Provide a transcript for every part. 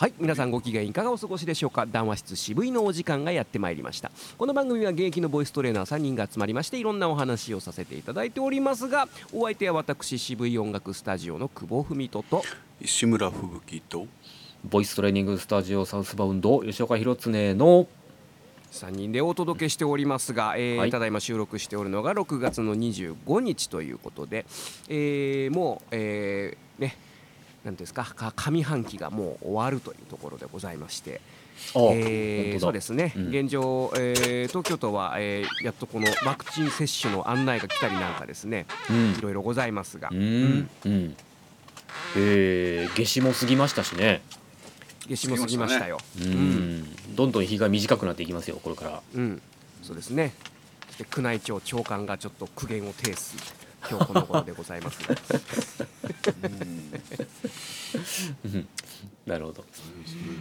はい皆さんご機嫌いかがお過ごしでしょうか？談話室渋いのお時間がやってまいりました。この番組は現役のボイストレーナー3人が集まりましていろんなお話をさせていただいておりますがお相手は私渋い音楽スタジオの久保文人と石村吹雪とボイストレーニングスタジオサウスバウンド吉岡弘恒の3人でお届けしておりますが、えーはい。ただいま収録しておるのが6月の25日ということで、えーもう、えーねなんですかか上半期がもう終わるというところでございまして、あえーそうですね、うん。現状、えー東京都は、えーやっとこのワクチン接種の案内が来たりなんかですねうん。いろいろございますが、うんうん。えー、夏至も過ぎましたしね。夏至も過ぎましたよ。うん、どんどん日が短くなっていきますよこれから。うん、そうですね。宮内庁長官がちょっと苦言を呈す今日この頃でございますが、なるほど、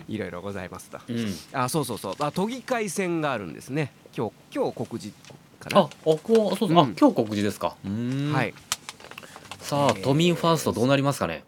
いろいろございますと。うん、あ、そうそうそう。あ、都議会選があるんですね。今日今日告示かな？ああこうそうそう、あうん今日告示ですかうんはい。さあ都民ファーストどうなりますかね？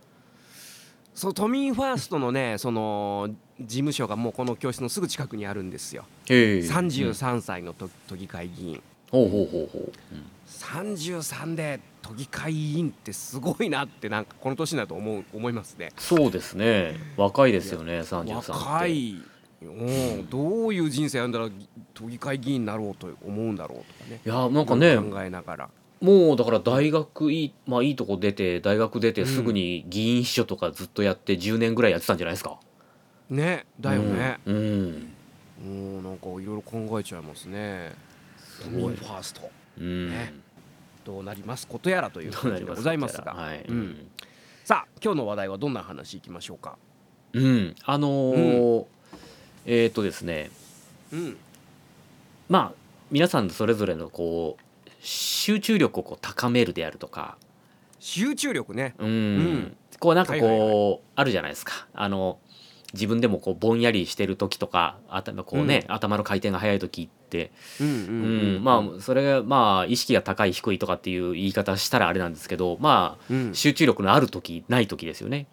そう都民ファーストのね、その事務所がもうこの教室のすぐ近くにあるんですよ。へえ三十うん三歳の都都議会議員。ほうほうほうほう、うん三十三で都議会議員ってすごいなってなんかこの年だと思う思いますね。そうですね。若いですよね33って。若い、うん、どういう人生やんだら都議会議員になろうと思うんだろうとかね。いやなんかね考えながら。もうだから大学いい,、まあ、いいとこ出て大学出てうんすぐに議員秘書とかずっとやって10年ぐらいやってたんじゃないですか。ねだよね、うん、うん。うん、なんかいろいろ考えちゃいますね。都ごい。民ファースト。うんね。どうなります？ことやらという感じでございますが、はい、うん。さあ今日の話題はどんな話いきましょうか。うん、あのーえっ、とですね。うん。まあ皆さんそれぞれのこう集中力をこう高めるであるとか、集中力ね。うん。ん。こうなんかこう、はいはい。あるじゃないですか。あの自分でもこうぼんやりしてる時とか頭こうね、頭の回転が速い時ってうんうんううん。ん、まあそれがまあ意識が高い低いとかっていう言い方したらあれなんですけどまあうん。集中力のある時ない時ですよね。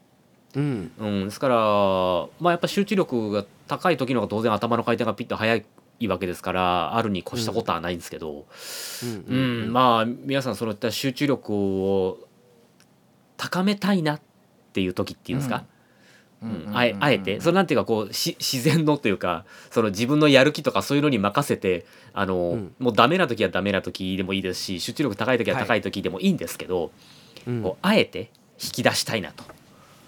うん。うん、ですからまあやっぱ集中力が高い時の方が当然頭の回転がピッと速いわけですからあるに越したことはないんですけど、ううんんまあ皆さんそういった集中力を高めたいなっていう時っていうんですか、うんあえあえて。それなんていうかこうし自然のというかその自分のやる気とかそういうのに任せてあの、うん。もうダメな時はダメな時でもいいですし集中力高い時は高い時でもいいんですけど、うん。こうあえて引き出したいなと。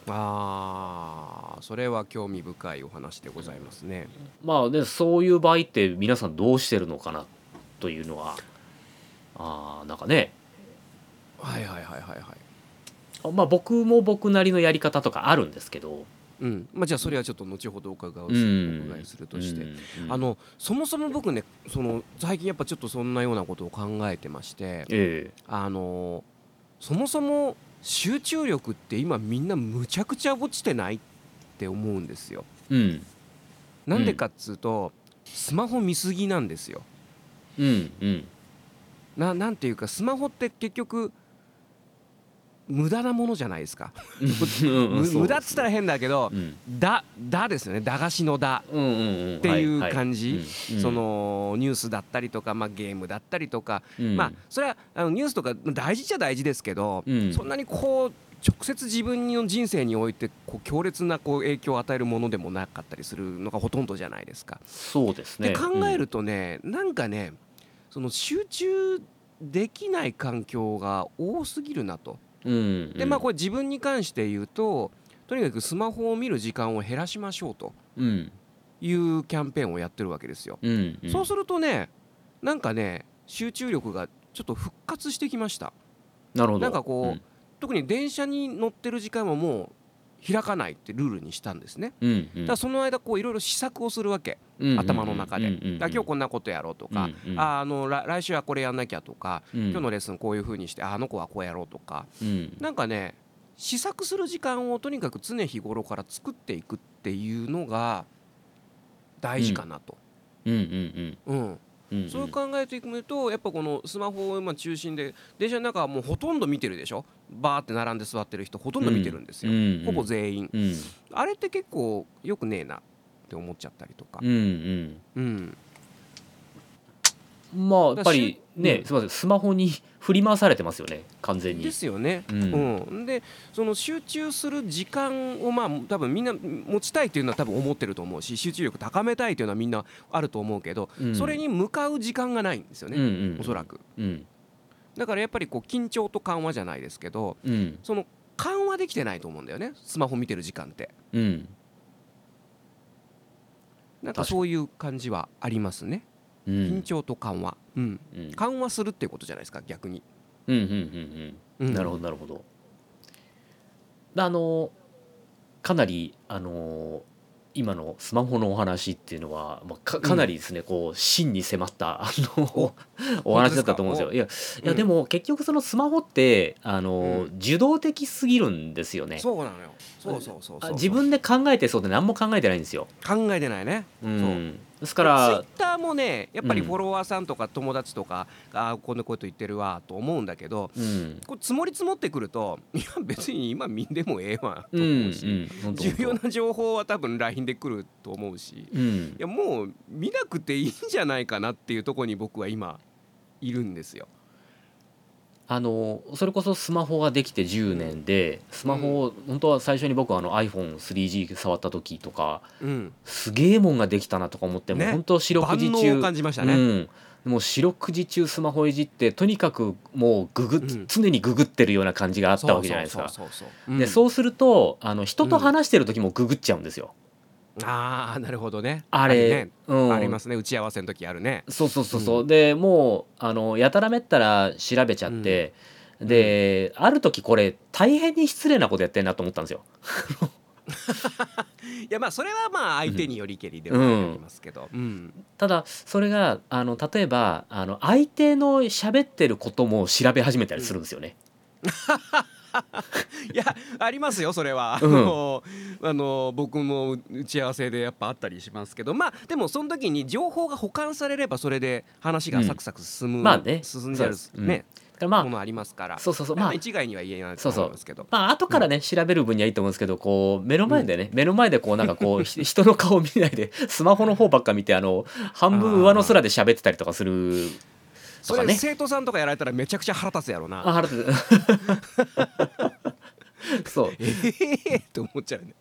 ああそれは興味深いお話でございますね。まあねそういう場合って皆さんどうしてるのかなというのはあーなんかね。はいはいはいはいはい。あまあ僕も僕なりのやり方とかあるんですけど、うん。まあ、じゃあそれはちょっと後ほどお伺いをすうんお伺いするとして、うん。あのそもそも僕ねその最近やっぱちょっとそんなようなことを考えてましてえあのそもそも集中力って今みんなむちゃくちゃ落ちてないって思うんですよ。えうん。なんでかっつうと、スマホ見すぎなんですよ。うん。うん。ななんていうかスマホって結局無駄なものじゃないですか。む無駄っつったら変だけどう、ん。だだですよね。駄菓子のだ。っていう感じ。そのニュースだったりとか、まあ、ゲームだったりとか、うん。まあそれはあのニュースとか大事っちゃ大事ですけど、うん。そんなにこう直接自分の人生においてこう強烈なこう影響を与えるものでもなかったりするのがほとんどじゃないですか。そうですね。で考えるとね、なんかねその集中できない環境が多すぎるなと。うん、うん。でまあこれ自分に関して言うととにかくスマホを見る時間を減らしましょうとうんいうキャンペーンをやってるわけですよ。うん。うんそうするとねなんかね集中力がちょっと復活してきました。なるほど。なんかこう特に電車に乗ってる時間はもう開かないってルールにしたんですね。うんうん。うんだからその間こういろいろ試作をするわけ。うんうん頭の中で。うんう今日こんなことやろうとかうんうん。ああの来来週はこれやんなきゃとかうん。今日のレッスンこういう風にしてああの子はこうやろうとか。うん。なんかね試作する時間をとにかく常日頃から作っていくっていうのが大事かなと。うん。うんうんうん、うん。うんそう考えていくとやっぱこのスマホを今中心で電車の中はもうほとんど見てるでしょ？バーって並んで座ってる人ほとんど見てるんですよ、うんうんほぼ全員。うん。あれって結構よくねえな。って思っちゃったりとか。うんうん。うん。まあやっぱりね、うんすみませんスマホに振り回されてますよね完全に。ですよね、ううん。んでその集中する時間をまあ多分みんな持ちたいというのは多分思ってると思うし集中力高めたいというのはみんなあると思うけど、うん。それに向かう時間がないんですよね、うんうん。おそらく。うん。だからやっぱりこう緊張と緩和じゃないですけどうん。その緩和できてないと思うんだよねスマホ見てる時間って。うんなんかそういう感じはありますね、うん。緊張と緩和、うん、うん。緩和するっていうことじゃないですか逆に、うんうんうんうん。なるほどなるほど。あのかなりあの今のスマホのお話っていうのは、まあ、かかなりですね、こう真に迫ったあの お話だったと思うんですよ。いやいやうん。でも結局そのスマホってあの、う受動的すぎるんですよね。そうなのよ。そうそうそうそう。あ自分で考えてそうで何も考えてないんですよ。考えてないね。うん、ですかツイッら、ターもねやっぱりうん。フォロワーさんとか友達とか、ああこんなこと言ってるわと思うんだけどうん。こう積もり積もってくるといや別に今見んでもええわとうんう思うし、ん、本当重要な情報は多分 LINE で来ると思うしうん。いやもう見なくていいんじゃないかなっていうところに僕は今いるんですよ。あのそれこそスマホができて10年でスマホを、本当は最初に僕はあの iPhone3G 触った時とかうん、すげえもんができたなとか思っても、ね本当四六時中を感じましたね。うん、もう四六時中スマホいじってとにかくもうググっ、うん常にググってるような感じがあったわけじゃないですか。でうんそうするとあの人と話してる時もググっちゃうんですよ。ああなるほどね。あれねうん、ありますね打ち合わせの時あるね。そうそうそうそう、でもうあのやたらめったら調べちゃって、で、ある時これ大変に失礼なことやってんなと思ったんですよ。いやまあそれはまあ相手によりけりではありますけど。うんただそれがあの例えばあの相手の喋ってることも調べ始めたりするんですよね。いやありますよそれは、うん。あのあの僕も打ち合わせでやっぱあったりしますけど。まあでもその時に情報が保管されればそれで話がサクサク進む、まあね。進んじゃうね、だからまあものありますから。そうそうそう。まあまあ一概には言えないとそうそう。思いますけど。まあ後からね、調べる分にはいいと思うんですけどこう目の前でね、目の前でこうなんかこう ひ人の顔を見ないでスマホの方ばっか見てあの半分上の空で喋ってたりとかするとかね。生徒さんとかやられたらめちゃくちゃ腹立つやろな。あ腹立つ。そう。ええって思っちゃうね。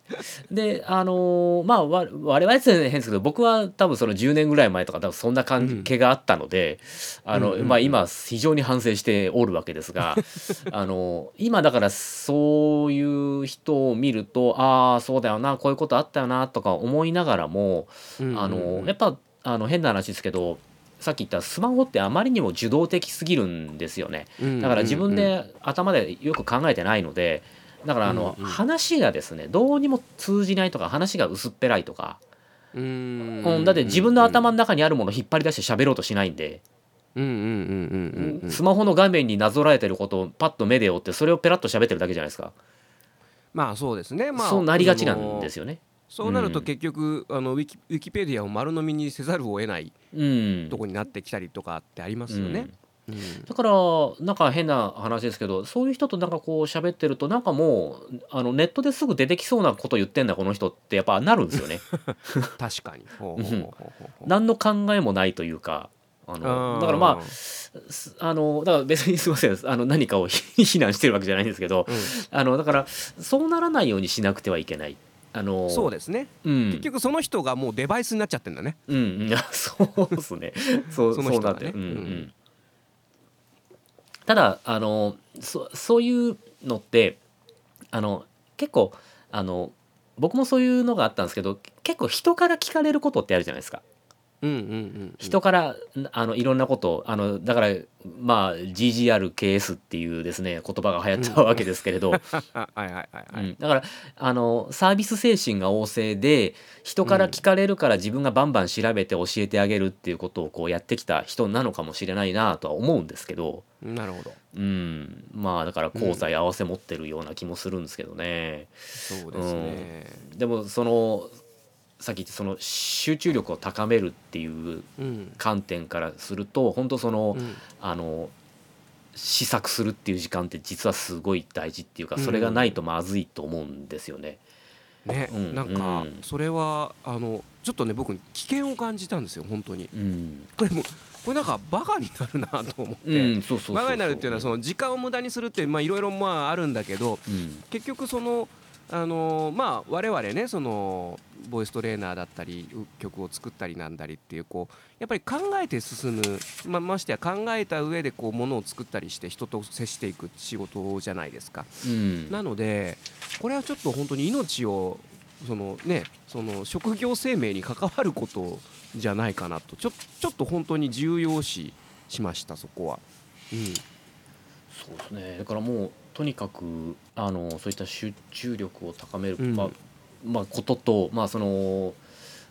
であのーまあわ我々って変ですけど僕は多分その10年ぐらい前とか多分そんな関係があったので、あのうんうんうん。まあ、今非常に反省しておるわけですが あの今だからそういう人を見るとああそうだよなこういうことあったよなとか思いながらも、あのやっぱあの変な話ですけどさっき言ったスマホってあまりにも受動的すぎるんですよね。だから自分で頭でよく考えてないのでだからあの、うんうん。話がですねどうにも通じないとか話が薄っぺらいとか、うん。うんうんだって自分の頭の中にあるものを引っ張り出して喋ろうとしないんで、うんうんうんうんうん。うんスマホの画面になぞらえてることをパッと目で追ってそれをペラッと喋ってるだけじゃないですか、まあそうですね。まあそうなりがちなんですよね。そうなるとうん。結局あのウィキウィキペディアを丸飲みにせざるを得ない。うんとこになってきたりとかってありますよね。うんだからなんか変な話ですけどそういう人となんかこう喋ってるとなんかもうあのネットですぐ出てきそうなこと言ってんだこの人ってやっぱなるんですよね。確かに。何の考えもないというかあのだからまあすあのだから別にすみませんあの何かを 非難してるわけじゃないんですけど、あのだからそうならないようにしなくてはいけない。あのうんそうですね。うん、結局その人がもうデバイスになっちゃってんだね。うん。うん。そうですね。そうその人がね。そうんううん。ん。ただあのそそういうのってあの結構あの僕もそういうのがあったんですけど結構人から聞かれることってあるじゃないですか。うんうんうん。人からあのいろんなことをあのだからまあ GGRKS っていうですね言葉が流行ったわけですけれど、あはいはいはいはい。うんだからあのサービス精神が旺盛で人から聞かれるから自分がバンバン調べて教えてあげるっていうことをこうやってきた人なのかもしれないなとは思うんですけど、なるほど。うん、まあだから功罪合わせ持ってるような気もするんですけどね。そうですね。でもそのさっき言ったその集中力を高めるっていううん。観点からすると本当その、うん。あの試作するっていう時間って実はすごい大事っていうかそれがないとまずいと思うんですよね。ね、うんなんかうん。それはあのちょっとね僕危険を感じたんですよ本当に。うん、これもうこれなんかバカになるなと思って、バカになるっていうのはその時間を無駄にするってまあいろいろまああるんだけどうん。結局そのあのまあ我々ねそのボイストレーナーだったりう曲を作ったりなんだりっていうこうやっぱり考えて進むまましてや考えた上でこうものを作ったりして人と接していく仕事じゃないですか。うんなのでこれはちょっと本当に命をそのねその職業生命に関わることじゃないかなとちょちょっと本当に重要視しましたそこは。うんそうですねだからもうとにかくあのそういった集中力を高める、うん。まあまあ、こととまあその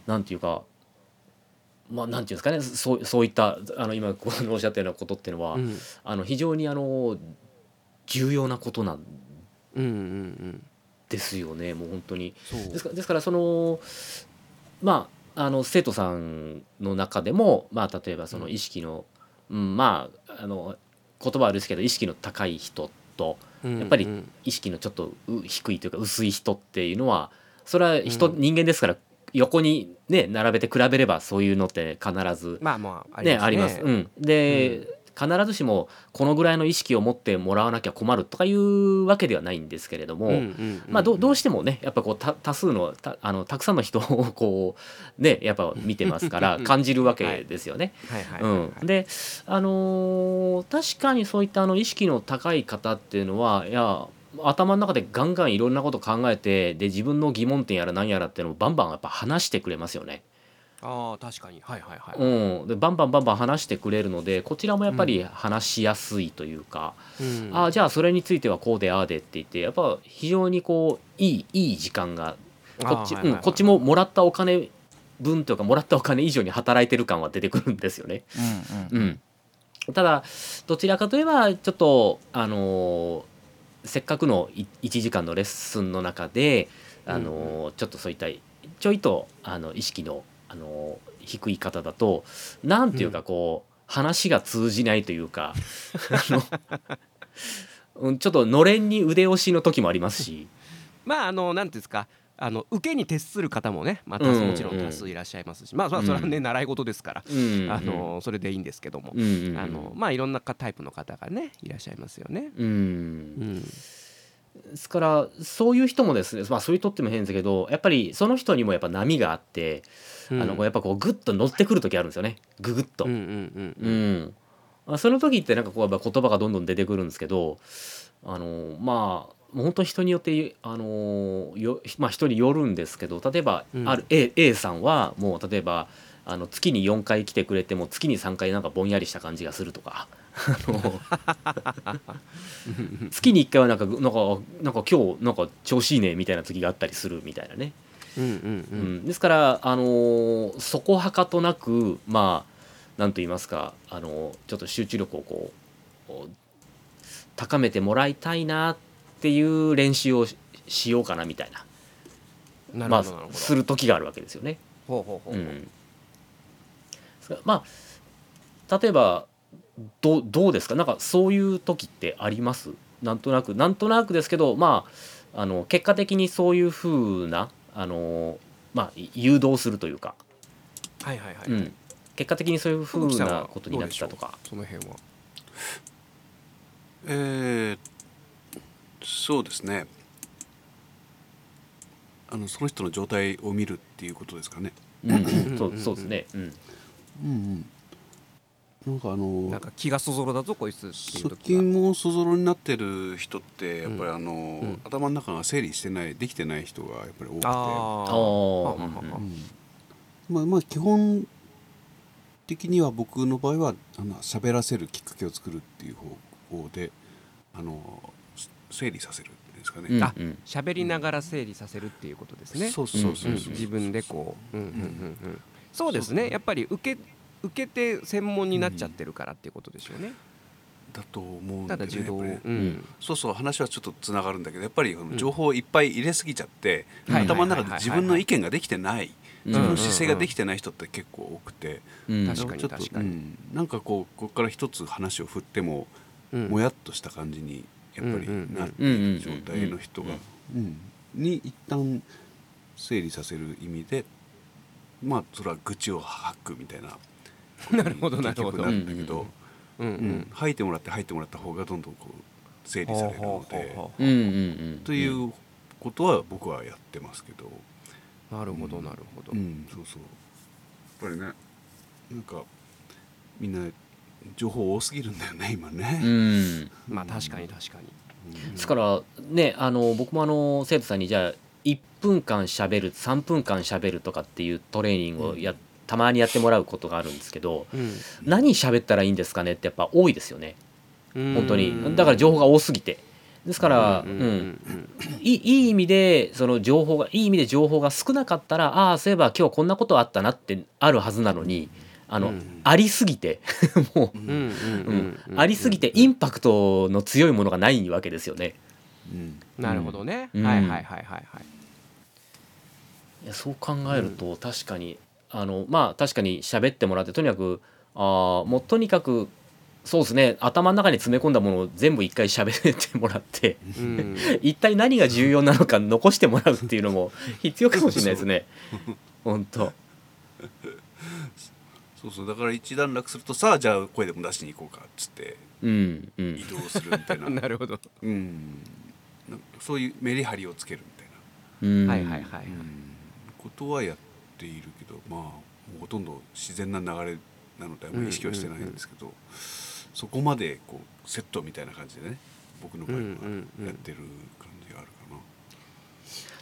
なんていうかまあなんていうんですかねそうそういったあの今このおっしゃったようなことっていうのは、うん。あの非常にあの重要なことなんうんうんうん。ですよねもう本当に。ですからですからそのまああの生徒さんの中でも、まあ、例えばその意識の、うん。まああの言葉はあれですけど意識の高い人とやっぱり意識のちょっとう低いというか薄い人っていうのはそれは人、うん。人間ですから横にね並べて比べればそういうのって必ずまあまああね。あります。うん、で、必ずしもこのぐらいの意識を持ってもらわなきゃ困るとかいうわけではないんですけれども、まあ、どどうしてもねやっぱこうた多数のたあのたくさんの人をこうねやっぱ見てますから感じるわけですよね。で、あのー確かにそういったあの意識の高い方っていうのはいや頭の中でガンガンいろんなこと考えてで自分の疑問点やら何やらっていうのをバンバンやっぱ話してくれますよね。ああ確かに。はいはいはい。うん、でバンバンバンバン話してくれるのでこちらもやっぱり話しやすいというか、うん。ああじゃあそれについてはこうでああでって言ってやっぱ非常にこういいいい時間がこっち,、うん、こっちももらったお金分というかもらったお金以上に働いてる感は出てくるんですよね。うんうん、ただどちらかといえばちょっとあのーせっかくのい1時間のレッスンの中であのーちょっとそういったちょいとあの意識のあのー低い方だとなんていうかこう、話が通じないというか ちょっとのれんに腕押しの時もありますし。まああのなんていうんですかあの受けに徹する方もねまたうんもちろん多数いらっしゃいますし、まあまあそれはね、習い事ですから、うんあのそれでいいんですけども、うんうんうんあのまあいろんなタイプの方がねいらっしゃいますよね。うん。うんですからそういう人もですねまあそういう人っても変ですけどやっぱりその人にもやっぱ波があって、あのこうやっぱこうグッと乗ってくる時あるんですよね。ググッと。うんその時ってなんかこうやっぱ言葉がどんどん出てくるんですけどあのまあ本当に人によってあのよまあ人によるんですけど例えば、うん。ある A, A さんはもう例えばあの月に4回来てくれても月に3回なんかぼんやりした感じがするとか。月に1回はなんかなんかなんか今日なんか調子いいねみたいな時があったりするみたいなね、うんうんううんんですからあのーそこはかとなくまあなんと言いますかあのーちょっと集中力をこう高めてもらいたいなっていう練習をししようかなみたいな。まなるほどなるほど。あする時があるわけですよね。ほうほうほうほう。うん。ですからまあ例えばどうどうですか？なんかそういう時ってあります？なんとなく。なんとなくですけどまああの結果的にそういうふうなあのまあい誘導するというか、はいはいはい。うん、結果的にそういうふうなことになってたとか。その辺は？えーそうですねあのその人の状態を見るっていうことですかね。そうそうですね。うんうんうん、なんかあのなんか気がそぞろだぞこいつっていう側。近もそぞろになってる人ってやっぱりあの、ん。頭の中が整理してないできてない人がやっぱり多くて。まあまあ基本的には僕の場合はあの喋らせるきっかけを作るっていう方法であの整理させるんですかね。あ喋りながら整理させるっていうことですね。そうそうそううんそう、自分でこう、そうですね。やっぱり受け受けて専門になっちゃってるからっていうことでしょうね。だと思うんただ受動、だけどやっぱり。ねうん。そうそう話はちょっとつながるんだけどやっぱり情報をいっぱい入れすぎちゃって、はい頭の中で自分の意見ができてないうんその姿勢ができてない人って結構多くて、うん。確かに確かに。うん。なんかこうここから一つ話を振っても、うん。もやっとした感じにやっぱりうんうんうんなってる状態の人が、うん。に一旦整理させる意味でまあそれは愚痴を吐くみたいな なるほどなるほど。なるんだけど、うんううんん。吐いてもらって吐いてもらった方がどんどんこう整理されるので。うんうんうんということは僕はやってますけど、なるほどなるほど。うん、そうそう。やっぱりねなんかみんな情報多すぎるんだよね今うね、ん。まあ確かに確かに。ですからねあの僕もあの生徒さんにじゃあ1分間しゃべる3分間しゃべるとかっていうトレーニングをや、たまにやってもらうことがあるんですけど何喋ったらいいんですかねってやっぱ多いですよね。うん。本当に。だから情報が多すぎて。ですから、ううんんうん。いい意味でその情報がいい意味で情報が少なかったらああそういえば今日こんなことあったなってあるはずなのにあの、うん。ありすぎて。もう、うんうんうんうんありすぎてインパクトの強いものがないわけですよね。うん。なるほどね。はいはいはいはい。いやそう考えると確かに、あのまあ確かに喋ってもらってとにかくあーもうとにかくそうですね頭の中に詰め込んだものを全部一回喋ってもらってうん。一体何が重要なのか残してもらうっていうのも 必要かもしれないですね。本当。そうそうだから一段落するとさあじゃあ声でも出しに行こうかっつってうんうん。移動するみたいな。なるほど。うん。そういうメリハリをつけるみたいな、うん。はいはいはいうん。ことはやっているけどまあもうほとんど自然な流れなのであんまり意識はしてないんですけど、そこまでこうセットみたいな感じでね僕の場合はやってる感じがあるかな。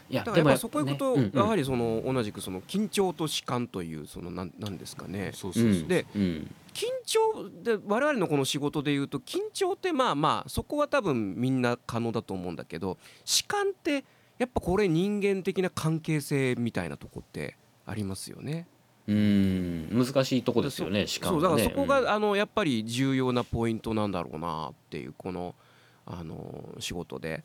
いやだからやっぱそこ行くとねやはりその同じくその緊張と弛緩というそのなんなんですかね。そうそうそうそう、でうん。緊張で我々のこの仕事でいうと緊張ってまあまあそこは多分みんな可能だと思うんだけど弛緩ってやっぱこれ人間的な関係性みたいなとこってありますよね。うん。難しいとこですよねしかもね。そうだからそこうん。が、あのやっぱり重要なポイントなんだろうなっていうこのあの仕事で。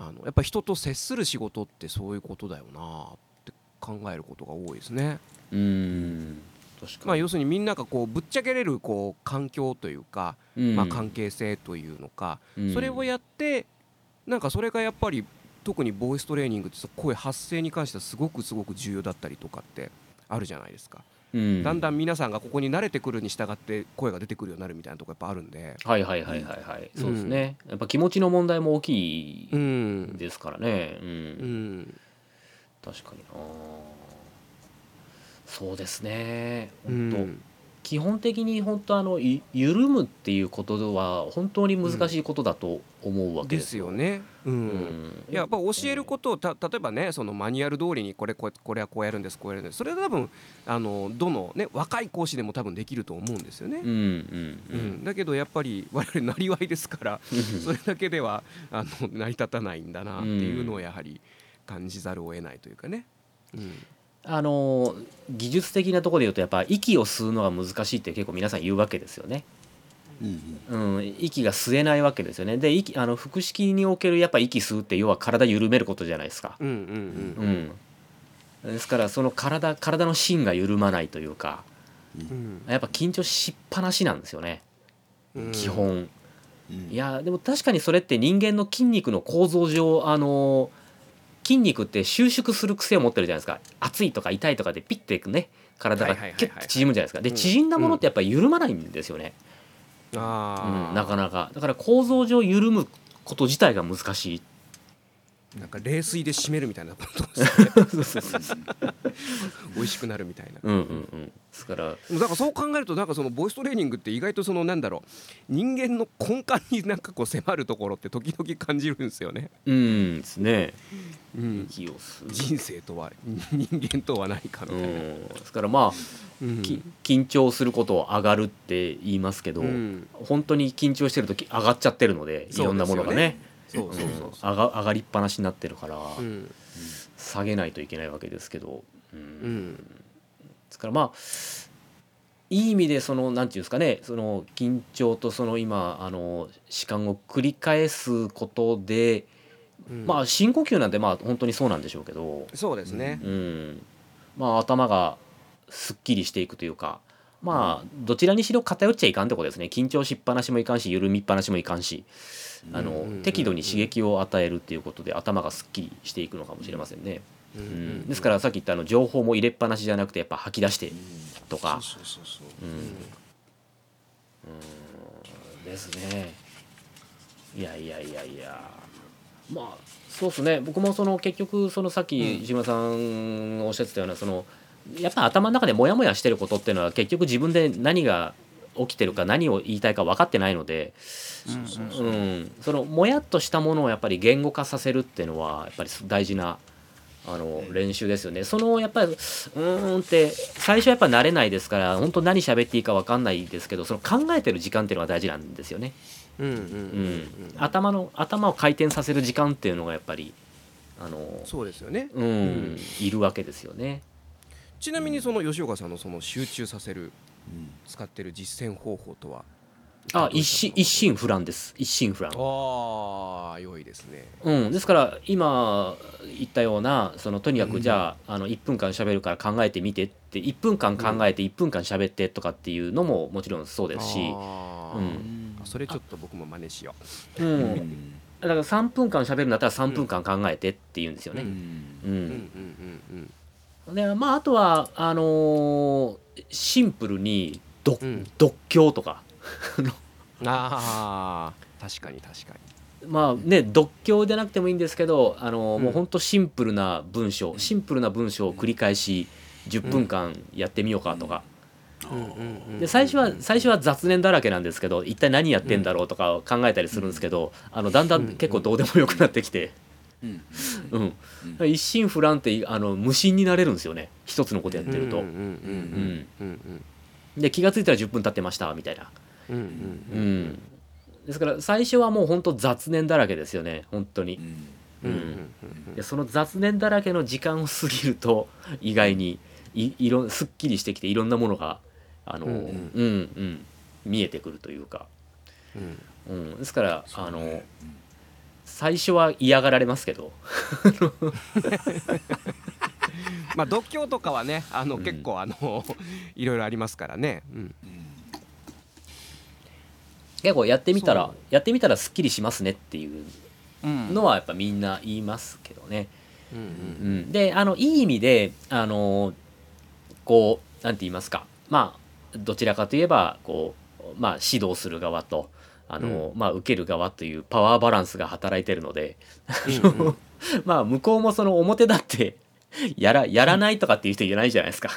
あのやっぱ人と接する仕事ってそういうことだよなって考えることが多いですね。うん。確かに、まあ、要するにみんながこうぶっちゃけれるこう環境というか、うん。まあ、関係性というのか、うん。それをやってなんかそれがやっぱり特にボイストレーニングってさ声発声に関してはすごくすごく重要だったりとかってあるじゃないですか、うん。だんだん皆さんがここに慣れてくるに従って声が出てくるようになるみたいなとこやっぱあるんで。はいはいはいはいはい、そうですね。やっぱ気持ちの問題も大きいうん、ですからね。うん、うん。確かに。なそうですね。う本当、ん基本的に本当あのい緩むっていうことは本当に難しいことだと思うわけでですよ。ね。ううんん、いややっぱ教えることをた例えばねそのマニュアル通りにこれこれこれはこうやるんですこうやるんですそれは多分あのどのね若い講師でも多分できると思うんですよね。うんうんううんん、だけどやっぱり我々なりわいですからそれだけではあの成り立たないんだなっていうのをやはり感じざるを得ないというかね。うんあの技術的なところで言うとやっぱ息を吸うのが難しいって結構皆さん言うわけですよね。うんうん、息が吸えないわけですよね。で息あの腹式におけるやっぱ息吸うって要は体緩めることじゃないですか。うんですからその体体の芯が緩まないというかうん。やっぱ緊張しっぱなしなんですよね。うん。基本。うん。いやでも確かにそれって人間の筋肉の構造上あの筋肉って収縮する癖を持ってるじゃないですか。熱いとか痛いとかでピッてね体がキュッと縮むじゃないですか。でうん。縮んだものってやっぱり緩まないんですよね、うん、なかなか。だから構造上緩むこと自体が難しいっなんか冷水で締めるみたいなことですね美味しくなるみたいな。うんうんうん。ですからだからそう考えるとなんかそのボイストレーニングって意外とそのなんだろう人間の根幹になんかこう迫るところって時々感じるんですよね。うんですね。うん、息を吸う。人生とは人間とは何かみうたいな。ん。ですからまあ、うん。き緊張することを上がるって言いますけど、うん。本当に緊張してる時上がっちゃってるのでいろんなものがねそうそうそううん。上が上がりっぱなしになってるから、そう。うん。下げないといけないわけですけど、うん。うん。ですからまあいい意味でそのなんていうんですかねその緊張とその今あの弛緩を繰り返すことで、うん。まあ深呼吸なんてまあ本当にそうなんでしょうけど、そうですね。うん、まあ頭がすっきりしていくというかまあどちらにしろ偏っちゃいかんってことですね。緊張しっぱなしもいかんし緩みっぱなしもいかんしあの、うんうんうん適度に刺激を与えるっていうことで頭がすっきりしていくのかもしれませんね。ですからさっき言ったあの情報も入れっぱなしじゃなくてやっぱ吐き出してとか。ですね。いやいやいやいや。まあそうですね。僕もその結局そのさっき島さんおっしゃってたようなそのやっぱ頭の中でモヤモヤしてることっていうのは結局自分で何が起きてるか何を言いたいか分かってないので、うん、そのもやっとしたものをやっぱり言語化させるっていうのはやっぱり大事なあの練習ですよね。そのやっぱりうーんって最初はやっぱ慣れないですから本当何喋っていいか分かんないですけどその考えてる時間っていうのが大事なんですよね。頭の頭を回転させる時間っていうのがやっぱりあのそうですよね。うん、いるわけですよね。ちなみにその吉岡さんのその集中させるうん。使ってる実践方法とは？あ一心一心不乱です。一心不乱。ああ良いですね。うん、ですから今言ったようなそのとにかくじゃあ,、あの1分間喋るから考えてみてって1分間考えて1分間喋ってとかっていうのももちろんそうですし、うん。あそれちょっと僕も真似しよう。んうん。だから3分間喋るんだったら3分間考えてって言うんですよね。うん。ううんうんうんでまああとはあのーシンプルにどうん。独協とか。ああ確かに確かまあね独協じゃなくてもいいんですけどあのーうん。もうほんとシンプルな文章。シンプルな文章を繰り返し10分間やってみようかとか。にうんで最初は最初は雑念だらけなんですけど一体何やってんだろうとか考えたりするんですけど、あのだんだん結構どうでもよくなってきて、一心不乱ってあの無心になれるんですよね。一つのことやってると。で気が付いたら10分経ってましたみたいな。ですから最初はもう本当雑念だらけですよね。本当に。その雑念だらけの時間を過ぎると意外にいいろすっきりしてきていろんなものがあの、ううんん。うん見えてくるというか。うん。うん、ですから、あの最初は嫌がられますけど、まあ独協とかはねあのうん。結構あの いろいろありますからね。うん。結構やってみたらやってみたらすっきりしますねっていううん。のはやっぱみんな言いますけどね。うん。うん、であのいい意味であのこうなんて言いますか。まあどちらかといえばこう、まあ、指導する側とあの、まあ、受ける側というパワーバランスが働いてるので、うんうん。まあ向こうもその表だって やらやらないとかっていう人いないじゃないですか。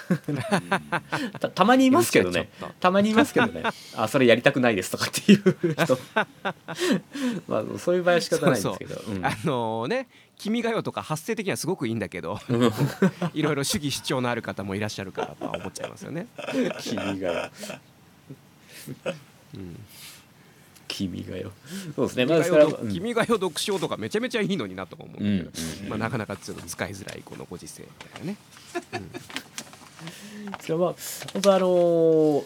たたまにいますけどね。た。まにいますけどね。あそれやりたくないですとかっていう人。まあそういう場合は仕方ないんですけど。うん。あのね「君が代」とか発声的にはすごくいいんだけどいろいろ主義主張のある方もいらっしゃるからとは思っちゃいますよね。君がようん君がよ。そうですね。まあですからうん。君が代読書とかめちゃめちゃいいのになとか思うんだけど、うんまあ、なかなかちょっと使いづらいこのご時世だよね。それは本当あのー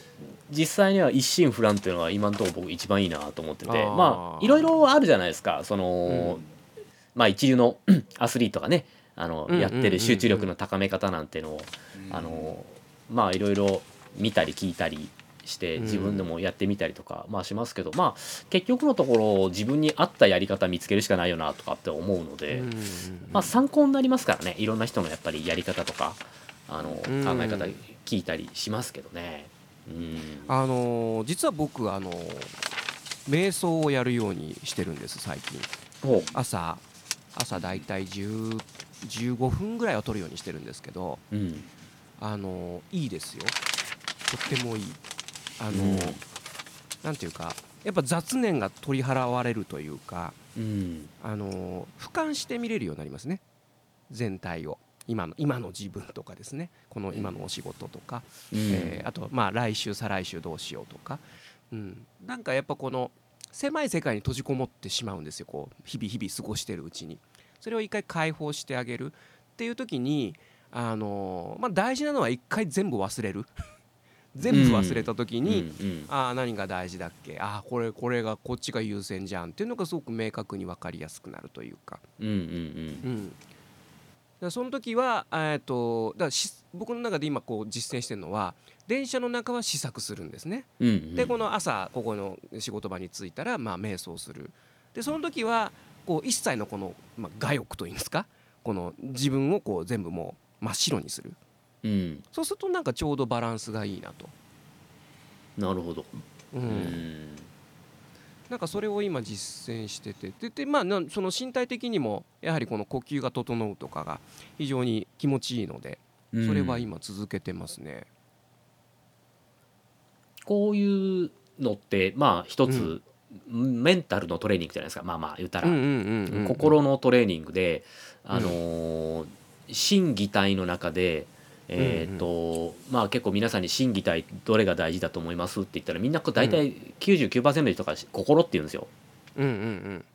実際には一心不乱っていうのが今のところ僕一番いいなと思ってて。まあいろいろあるじゃないですか。その、まあ一流の アスリートがねあの、うんうんうんうん。やってる集中力の高め方なんていうのを、あのまあいろいろ見たり聞いたりしてうん。自分でもやってみたりとか、まあしますけどまあ結局のところ自分に合ったやり方見つけるしかないよなとかって思うので、うんまあ参考になりますからね。いろんな人のやっぱりやり方とかあのうん。考え方聞いたりしますけどね。うん。あのー実は僕あのー瞑想をやるようにしてるんです最近。朝朝だいたい10 15分ぐらいは取るようにしてるんですけどうん。あのーいいですよ。とってもいいあのうん。ーなんていうかやっぱ雑念が取り払われるというかうん。あのー俯瞰して見れるようになりますね。全体を。今の今の自分とかですね。この今のお仕事とか、うん。えーあとまあ来週再来週どうしようとか、うん、なんかやっぱこの狭い世界に閉じこもってしまうんですよ。こう日々日々過ごしてるうちに。それを一回解放してあげるっていう時にあのーまあ、大事なのは一回全部忘れる 全部忘れた時に、うんうん。ああ何が大事だっけ？ああこれこれがこっちが優先じゃんっていうのがすごく明確に分かりやすくなるというか、うんうんうん、らその時はえっとだからし僕の中で今こう実践してるのは電車の中は試作するんですね。うんうん。でこの朝ここの仕事場に着いたらまあ瞑想する。でその時はこう一切のこの、まあ、我欲というんですか？この自分をこう全部もう真っ白にするうん。そうするとなんかちょうどバランスがいいなと、なるほど。うん。うん。なんかそれを今実践してて。ででまあなその身体的にもやはりこの呼吸が整うとかが非常に気持ちいいのでそれは今続けてますね。こういうのってまあ一つ、メンタルのトレーニングじゃないですか。まあまあ言ったら、うんうんうんうん。心のトレーニングで、あのー心技体の中でえーとまあ結構皆さんに心技体どれが大事だと思いますって言ったらみんなこう大体99%の人が心って言うんですよ。うんうん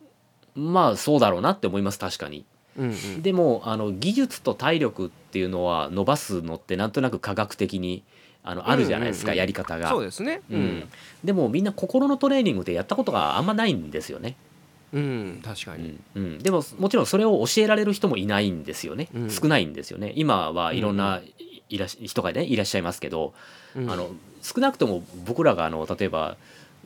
まあそうだろうなって思います確かに。うんうんうんでもあの技術と体力っていうのは伸ばすのってなんとなく科学的にあのあるじゃないですか、うんうんうんやり方が。そうですね。うん、でもみんな心のトレーニングでやったことがあんまないんですよね。うん。確かに。うん。うん、でももちろんそれを教えられる人もいないんですよね、うん。少ないんですよね。今はいろんないら人がねいらっしゃいますけど、うん。あの少なくとも僕らがあの例えば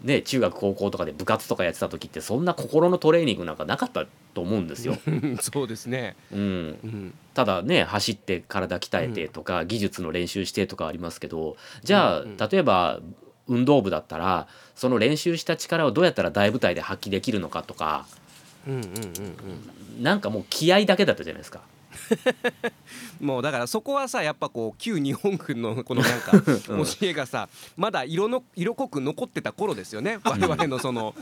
ね中学高校とかで部活とかやってた時ってそんな心のトレーニングなんかなかったと思うんですよ。そうですね。うん、うん。ただね走って体鍛えてとか、技術の練習してとかありますけどじゃあ、うんうん。例えば運動部だったらその練習した力をどうやったら大舞台で発揮できるのかとかうんうんうんうん。なんかもう気合だけだったじゃないですか。もうだからそこはさやっぱこう旧日本軍のこのなんか 教えがさまだ色の色濃く残ってた頃ですよね。我々のその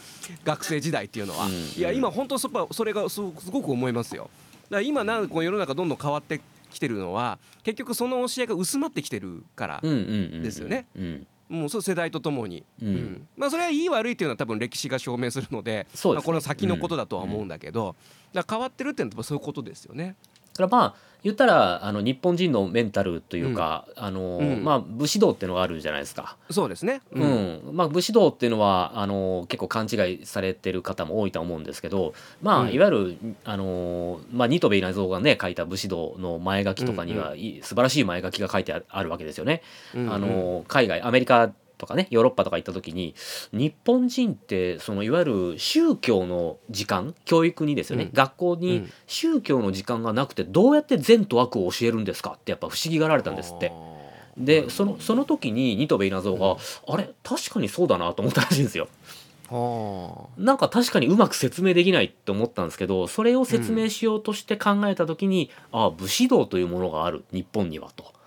学生時代っていうのは、うんいや今本当そこそれがすすごく思いますよ。だから今なんかこう世の中どんどん変わってきてるのは結局その教えが薄まってきてるから、ですよね。うんもうそう世代とともに、うん。まあそれはいい悪いっていうのは多分歴史が証明するのでそね。まあ、これは先のことだとは思うんだけど、だから変わってるっていうのはそういうことですよね。だからまあ言ったらあの日本人のメンタルというか、あのうん。まあ武士道っていうのがあるじゃないですか。そうですね。うん。まあ、武士道っていうのはあの結構勘違いされてる方も多いとは思うんですけど、まあうん。いわゆるあの、まあ、ニトベ稲造がね書いた武士道の前書きとかには、い素晴らしい前書きが書いてああるわけですよね。うんうん。あの海外アメリカとかねヨーロッパとか行った時に日本人ってそのいわゆる宗教の時間教育にですよね、うん。学校にうん。宗教の時間がなくてどうやって善と悪を教えるんですかってやっぱ不思議がられたんですって。でそのその時にニトベ稲造が、あれ確かにそうだなと思ったらしいんですよ。はなんか確かにうまく説明できないって思ったんですけどそれを説明しようとして考えた時に、ああ武士道というものがある日本にはと。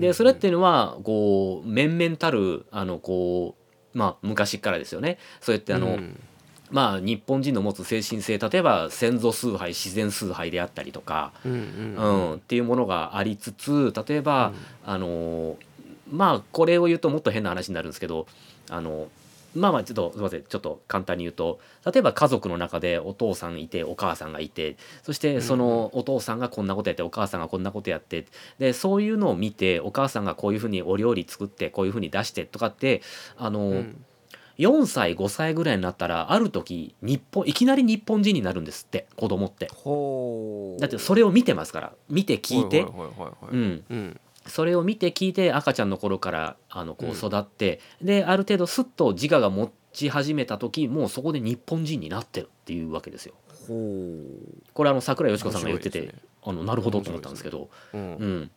でそれっていうのはこう面々たるあのこうまあ昔からですよね。そうやってあの、うん。まあ日本人の持つ精神性例えば先祖崇拝自然崇拝であったりとか、うんううん。んっていうものがありつつ例えば、あのまあこれを言うともっと変な話になるんですけどあのまあまあちょっとすみませんちょっと簡単に言うと例えば家族の中でお父さんいてお母さんがいてそしてそのお父さんがこんなことやってお母さんがこんなことやってでそういうのを見てお母さんがこういうふうにお料理作ってこういうふうに出してとかってあの、うん。4歳5歳ぐらいになったらある時日本いきなり日本人になるんですって子供って。だってそれを見てますから見て聞いて、うん、うんそれを見て聞いて赤ちゃんの頃からあのこうん。う育って、である程度スッと自我が持ち始めた時もうそこで日本人になってるっていうわけですよ。ほこれあの桜井よし子さんが言ってて、ね。あのなるほどと思ったんですけど、ううん。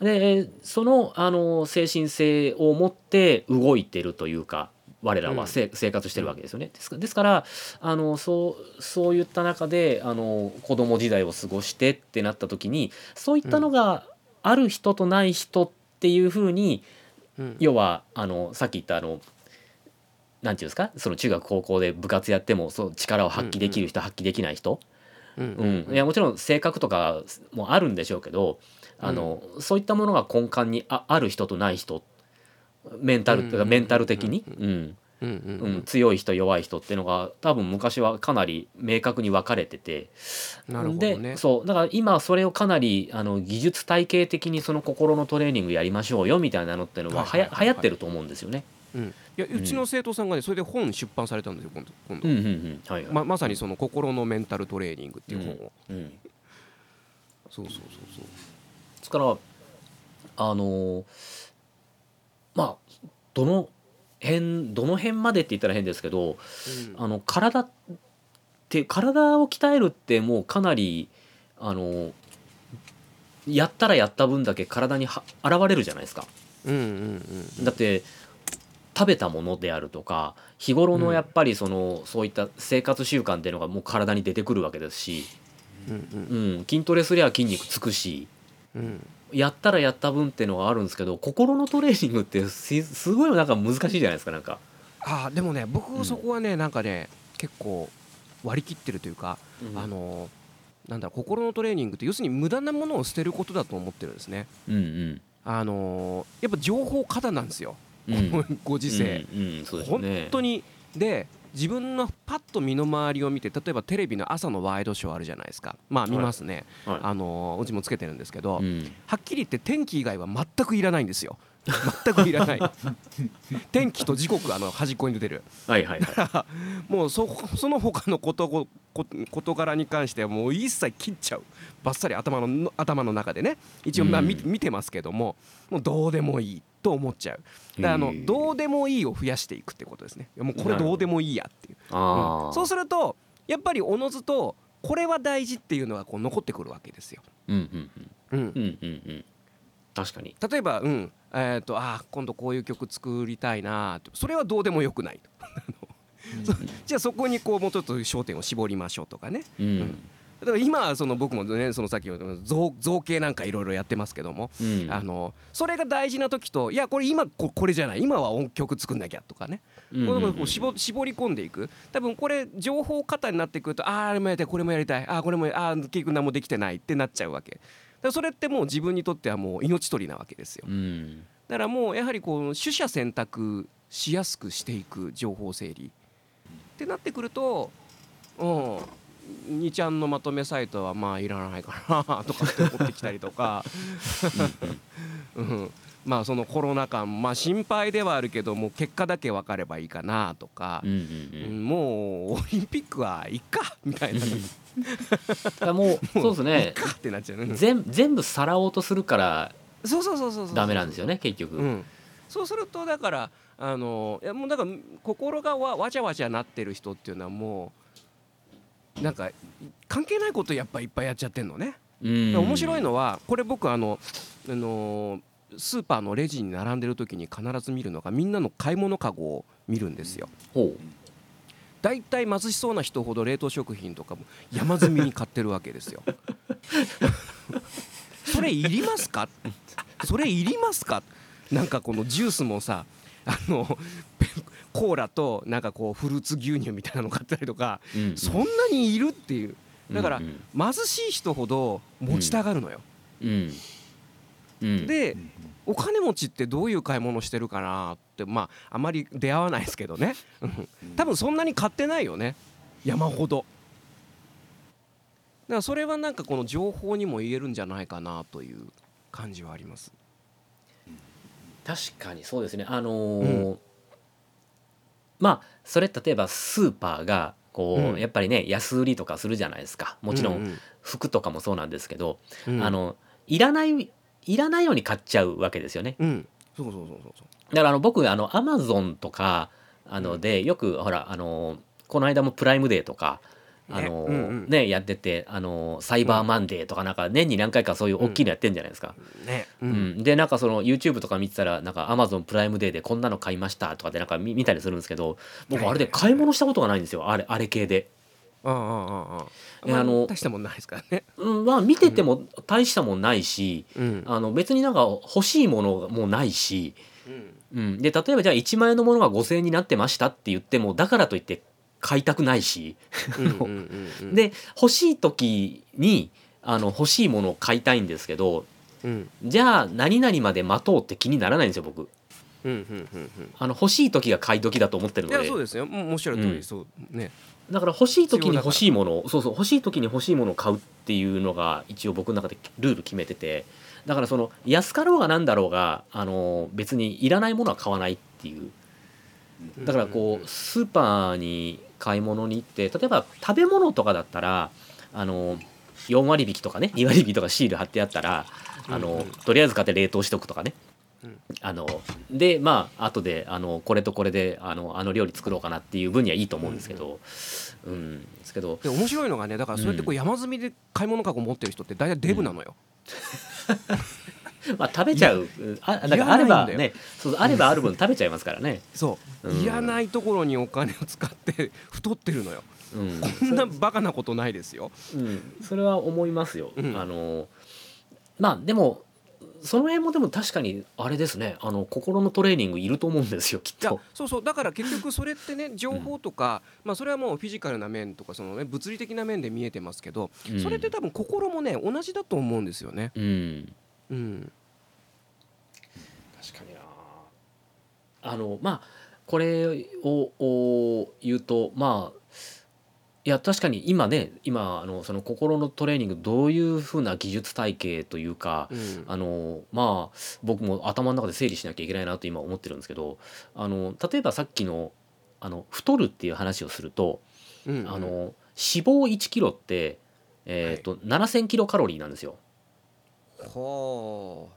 うん、でそのあの精神性を持って動いてるというか我らはせ、生活してるわけですよね。ですかですからあのそうそういった中であの子供時代を過ごしてってなった時にそういったのがある人とない人っていうふうに、うん。要はあのさっき言ったあのなんていうんですか？その中学高校で部活やってもそう力を発揮できる人、発揮できない人、うんうん、いやもちろん性格とかもあるんでしょうけどあの、そういったものが根幹にあある人とない人メンタルというかうんメンタル的に、うんうんううん。ん、強い人弱い人っていうのが多分昔はかなり明確に分かれてて。なるほどね。でそうだから今それをかなりあの技術体系的にその心のトレーニングやりましょうよみたいなのっていうのははや流行ってると思うんですよね。うん。いやうちの生徒さんがねそれで本出版されたんですよ今度今度。うんうんうん。はいはい。ままさにその心のメンタルトレーニングっていう本を。うん。そうそうそうそう。ですからあのまあどの辺どの辺までって言ったら変ですけどあの体って体を鍛えるってもうかなりあのやったらやった分だけ体には現れるじゃないですか。うんうんうんだって食べたものであるとか日頃のやっぱりその、そういった生活習慣っていうのがもう体に出てくるわけですし、うんうん。うん、筋トレすりゃ筋肉つくしうんやったらやった分っていうのがあるんですけど心のトレーニングってすすごいなんか難しいじゃないですかなんか。ああでもねうん。僕そこはねなんかね結構割り切ってるというかうん。あのなんだろう心のトレーニングって要するに無駄なものを捨てることだと思ってるんですね。うんうん。あのやっぱ情報過多なんですよ。うん。ご時世。うんうん。そうです本ね当に。で自分のパッと身の回りを見て例えばテレビの朝のワイドショーあるじゃないですか。まあ見ますね、はい。あのうちもつけてるんですけど、うん。はっきり言って天気以外は全くいらないんですよ全くいらない。天気と時刻あの端っこに出てる。はいはいはい。もうそその他のことここ事柄に関してはもう一切切っちゃう。バッサリ頭の頭の中でね。一応まあ見,、うん。見てますけどももうどうでもいいと思っちゃう。だからあのどうでもいいを増やしていくってことですね。もうこれど。うでもいいやっていう、うん。そうするとやっぱりおのずとこれは大事っていうのがこう残ってくるわけですよ、うんうんうん。うん。うんうんうん確かに。例えば、うん。えー、とあー今度こういう曲作りたいなそれはどうでもよくないと。じゃあそこにこうもうちょっと焦点を絞りましょうとかね。うん。だから今はその僕もねそのさっきの造造形なんかいろいろやってますけども、うん。あのそれが大事な時といやこれ今ここれじゃない。今は音曲作んなきゃとかね、絞絞り込んでいく。多分これ情報過多になってくるとあーあれもやりたいこれもやりたいあーこれもあー結局何もできてないってなっちゃうわけそれってもう自分にとってはもう命取りなわけですよ。うん。だからもうやはりこう取捨選択しやすくしていく情報整理。ってなってくるとうん2ちゃんのまとめサイトはまあいらないかなとかって思ってきたりとか、うん、まあそのコロナ禍まあ心配ではあるけども結果だけ分かればいいかなとか。うんう、ん。うんもうオリンピックはいっかみたいな、もうそうですね。かってなっちゃう、うん全全部さらおうとするからそうそうそうそう。そうダメなんですよね結局、うん、そうするとだからあのいやもうだから心がわわちゃわちゃなってる人っていうのはもうなんか関係ないことやっぱいっぱいやっちゃってんのね。うん。面白いのはこれ僕あのあのスーパーのレジに並んでる時に必ず見るのがみんなの買い物かごを見るんですよ。ほだいたい貧しそうな人ほど冷凍食品とかも山積みに買ってるわけですよ。それいりますか？それいりますか？なんかこのジュースもさあのペコーラとなんかこうフルーツ牛乳みたいなの買ったりとかう、うん。そんなにいるっていう。だからうん貧しい人ほど持ちたがるのよ。うん。うん。でお金持ちってどういう買い物してるかなってまああまり出会わないですけどね。うん。多分そんなに買ってないよね。山ほど。だからそれはなんかこの情報にも言えるんじゃないかなという感じはあります。確かにそうですね。あのーまあそれ例えばスーパーがこう、うん。やっぱりね安売りとかするじゃないですか。もちろうんん。服とかもそうなんですけど、うん。あのいらないいらないように買っちゃうわけですよね。うんそうそうそうそう。そうだからあの僕あのアマゾンとかあのでよくほらあのこの間もプライムデーとかあのねうんうん。ねやっててあのサイバーマンデーとかなんか年に何回かそういう大きいのやってんじゃないですか。ね。ううん。ん、でなんかその YouTube とか見てたらなんか Amazon プライムデーでこんなの買いましたとかってなんか見見たりするんですけど僕あれで買い物したことがないんですよ。あれあれ系で。あの大したもんないですからね。うん、まあ見てても大したもんないし、うん。あの別になんか欲しいものもないし、うん。うん、で例えばじゃあ1万円のものが5,000円になってましたって言ってもだからといって買いたくないし、で欲しい時にあの欲しいものを買いたいんですけどうん。じゃあ何々まで待とうって気にならないんですよ僕。うんうんうんうん。あの欲しい時が買い時だと思ってるいやのでそうですよ。もうおっしゃる通うん。りそうねだから欲しい時に欲しいものをそうそう欲しい時に欲しいものを買うっていうのが一応僕の中でルール決めててだからその安かろうがなんだろうがあの別にいらないものは買わないっていう。だからこうスーパーに買い物に行って例えば食べ物とかだったらあの4割引きとかね2割引きとかシール貼ってあったらあの、とりあえず買って冷凍しとくとかね、うんあのでまあ後であのこれとこれであのあの料理作ろうかなっていう分にはいいと思うんですけど、うんですけど。で面白いのがねだからそうやってこう山積みで買い物かご持ってる人って大体デブなのよ、まあ食べちゃう。あだからあればねそうあればある分食べちゃいますからね、そう、うん。いらないところにお金を使って太ってるのよ。うん。こんなバカなことないですよ。うん、それは思いますよ。うん。あのまあでもその辺もでも確かにあれですね。あの心のトレーニングいると思うんですよきっと。そうそう。だから結局それってね情報とか、まあそれはもうフィジカルな面とかそのね物理的な面で見えてますけど、うん。それって多分心もね同じだと思うんですよね。うん。うん、確かにな。あのまあこれをお言うとまあいや確かに今ね今あのその心のトレーニングどういうふうな技術体系というか、うん。あのまあ僕も頭の中で整理しなきゃいけないなと今思ってるんですけどあの例えばさっきのあの太るっていう話をすると、うんあの脂肪1キロって、えーと7,000キロカロリーなんですよ。ほ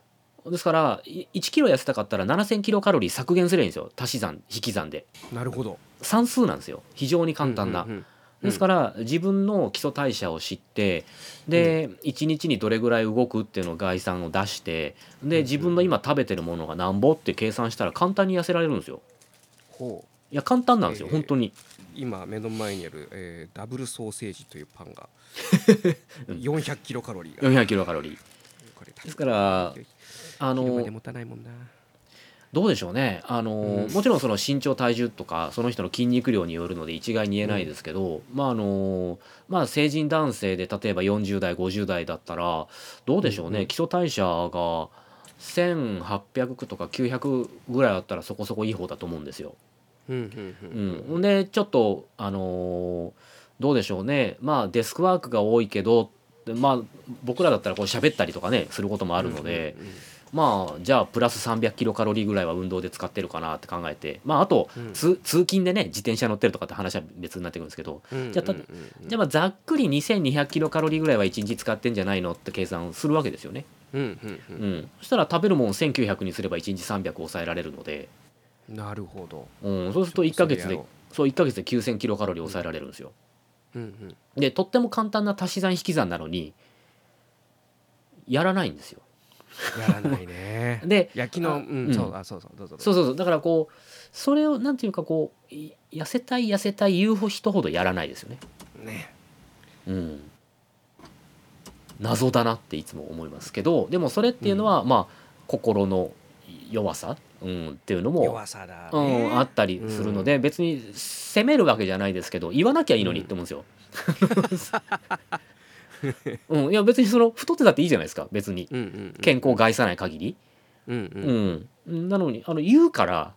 ですからい1キロ痩せたかったら7,000キロカロリー削減すればいいんですよ。足し算引き算で。うなるほど。算数なんですよ。非常に簡単な、うんうんうんですから自分の基礎代謝を知ってで、1日にどれぐらい動くっていうのを概算を出してで自分の今食べてるものがなんぼって計算したら簡単に痩せられるんですよ。ほう。いや簡単なんですよ、えー本当に。今目の前にある、えーダブルソーセージというパンが 400キロカロリーが。400キロカロリー。ですからあのどうでしょうね。あの、うん。もちろんその身長体重とかその人の筋肉量によるので一概に言えないですけど、まああのまあ成人男性で例えば40代50代だったらどうでしょうね、うんうん。基礎代謝が1800とか900ぐらいあったらそこそこいい方だと思うんですよ。うんうんううん。ん、でちょっとあのどうでしょうね。まあデスクワークが多いけどまあ僕らだったらこう喋ったりとかねすることもあるので、うんうんまあじゃあプラス300キロカロリーぐらいは運動で使ってるかなって考えてまああと、うん。通通勤でね自転車乗ってるとかって話は別になってくるんですけど、うん。じゃあじゃあまあざっくり2200キロカロリーぐらいは1日使ってんじゃないのって計算をするわけですよね。うんうんううん。ん、そしたら食べるもん1900にすれば1日300抑えられるので、なるほど。うん、そうすると1ヶ月でそう1ヶ月で9000キロカロリー抑えられるんですよ。ううんうん。でとっても簡単な足し算引き算なのにやらないんですよ。やらないね。で焼きのあうんうん。そうあそうそうどうぞそうそうそう。だからこうそれをなんていうかこうい痩せたい痩せたい言う人ほどやらないですよね。うね。うん、謎だなっていつも思いますけどでもそれっていうのは、まあ心の弱さ、うん、っていうのも、弱さだうねん、あったりするので、別に責めるわけじゃないですけど言わなきゃいいのにって思うんですよ。うん、いや別にその太ってたっていいじゃないですか別に。うんうんうん健康を害さない限り。うんううん。ん、なのにあの言うから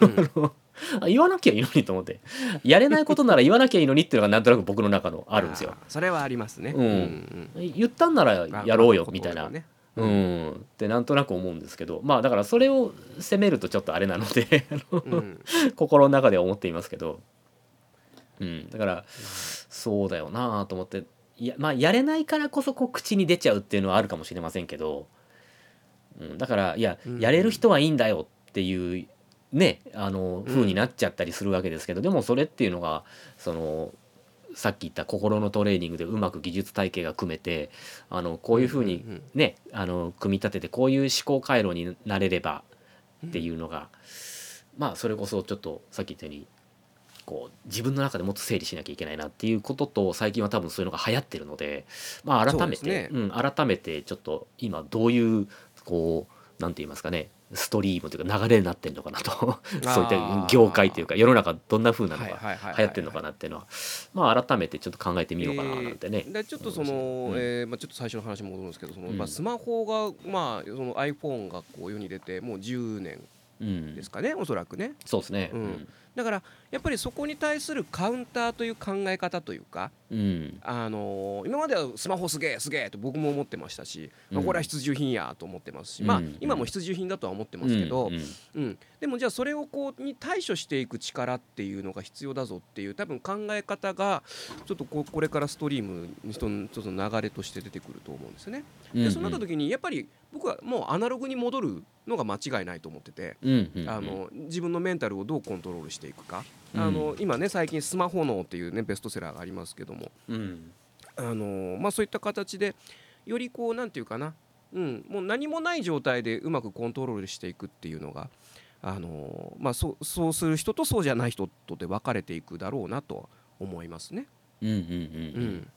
うん。あ言わなきゃいいのにと思って。やれないことなら言わなきゃいいのにっていうのがなんとなく僕の中のあるんですよ。あーそれはありますね。うん。うん言ったんならうんやろうよまあみたいな、心ねうん、ってなんとなく思うんですけど。まあだからそれを責めるとちょっとあれなので あのうん。心の中では思っていますけど、うん、だからそうだよなと思って。いや,、まあ、やれないからこそこう口に出ちゃうっていうのはあるかもしれませんけど、うん、だからいやうん。やれる人はいいんだよっていうねあの風になっちゃったりするわけですけど、でもそれっていうのがそのさっき言った心のトレーニングでうまく技術体系が組めてあのこういうふうにんんねあの組み立ててこういう思考回路になれればっていうのが、まあそれこそちょっとさっき言ったようにこう自分の中でもっと整理しなきゃいけないなっていうことと最近は多分そういうのが流行ってるので、まあ、改めてそうね。うん、改めてちょっと今どういうこうなんて言いますかねストリームというか流れになってるのかなと そういった業界というか世の中どんな風なのはいが流行ってるのかなっていうのはまあ改めてちょっと考えてみようかななんてね。えーでちょっとその、うん。えーまあ、ちょっと最初の話に戻るんですけどその、うん。まあ、スマホが、まあ、その iPhone がこう世に出てもう10年うん。ですかね、おそらくね。そうですね。うんだからやっぱりそこに対するカウンターという考え方というか、うん。あのー今まではスマホすげえすげえと僕も思ってましたし、まあうんこれは必需品やと思ってますし、まあうん。今も必需品だとは思ってますけど、うん。うん。うん、でもじゃあそれをこうに対処していく力っていうのが必要だぞっていう多分考え方がちょっとこうこれからストリームの人のちょっと流れとして出てくると思うんですよね。うんでそうなった時にやっぱり僕はもうアナログに戻るのが間違いないと思ってて。うんうん。あの自分のメンタルをどうコントロールしていくか、うん。あの今ね最近「スマホ脳」っていうねベストセラーがありますけども。うん。あの、まあ、そういった形でよりこうなんていうかな、うん、もう何もない状態でうまくコントロールしていくっていうのがあの、まあ、そうそうする人とそうじゃない人とで分かれていくだろうなと思いますね。うんうんううん。ん。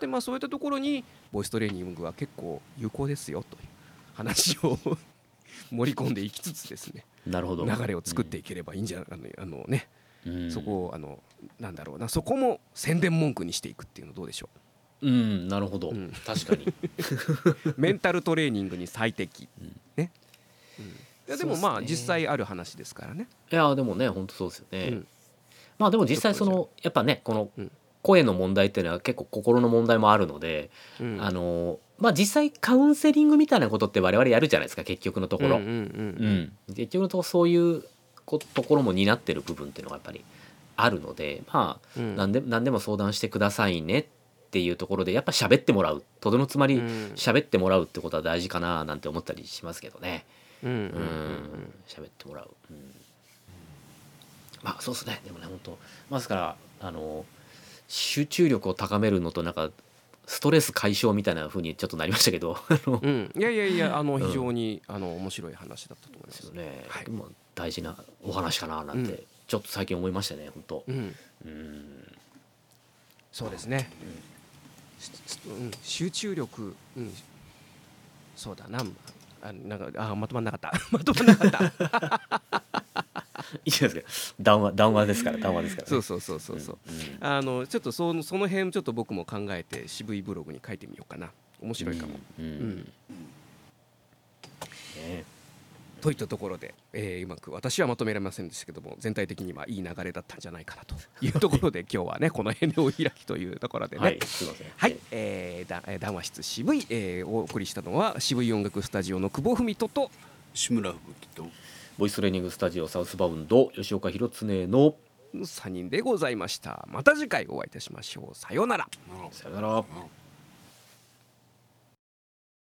でまあそういったところにボイストレーニングは結構有効ですよという話を 盛り込んでいきつつですね。なるほど。流れを作っていければいいんじゃないかあのね。うん。そこをあのなんだろうな。そこも宣伝文句にしていくっていうのどうでしょう？んなるほど。うん。確かに。う メンタルトレーニングに最適、うん。ね、うん、いやでもまあ実際ある話ですからね。いやでもね本当そうですよね、うん。まあでも実際そのやっぱねこのうん。声の問題っていうのは結構心の問題もあるので、うん。あのまあ実際カウンセリングみたいなことって我々やるじゃないですか結局のところ、結局のところそういうこところも担ってる部分っていうのがやっぱりあるのでまあうん。何で何でも相談してくださいねっていうところでやっぱ喋ってもらう。とどのつまりうん。喋ってもらうってことは大事かななんて思ったりしますけどね。ううんうん。うん。ん喋ってもらう、うん、まあそうですね。でもね本当まあですからあの集中力を高めるのとなんかストレス解消みたいな風にちょっとなりましたけど。うんうん。いやいやいやあのん非常にあの面白い話だったと思いまですすよね、はい。大事なお話かななんうん。てちょっと最近思いましたね本当。うん。うん。そうですね、うん、集中力、うん、そうだなあなんかあまとまんなかった。まとまんなかった。いいじゃないですか。談話談話ですから談話ですから、ね、そうそうそうそうそう、うんあのちょっとそのその辺ちょっと僕も考えて渋いブログに書いてみようかな。面白いかも、うん、うん。うん。ねといったところで、えーうまく私はまとめられませんでしたけども全体的にはいい流れだったんじゃないかなというところで今日はねこの辺でお開きというところでね、はい。すいません。はい、え談話室渋い、えーお送りしたのは渋い音楽スタジオの久保文人と志村吹雪とボイストレーニングスタジオサウスバウンド吉岡弘恒の3人でございました。また次回お会いいたしましょう。さようなら。さよなら。なるほど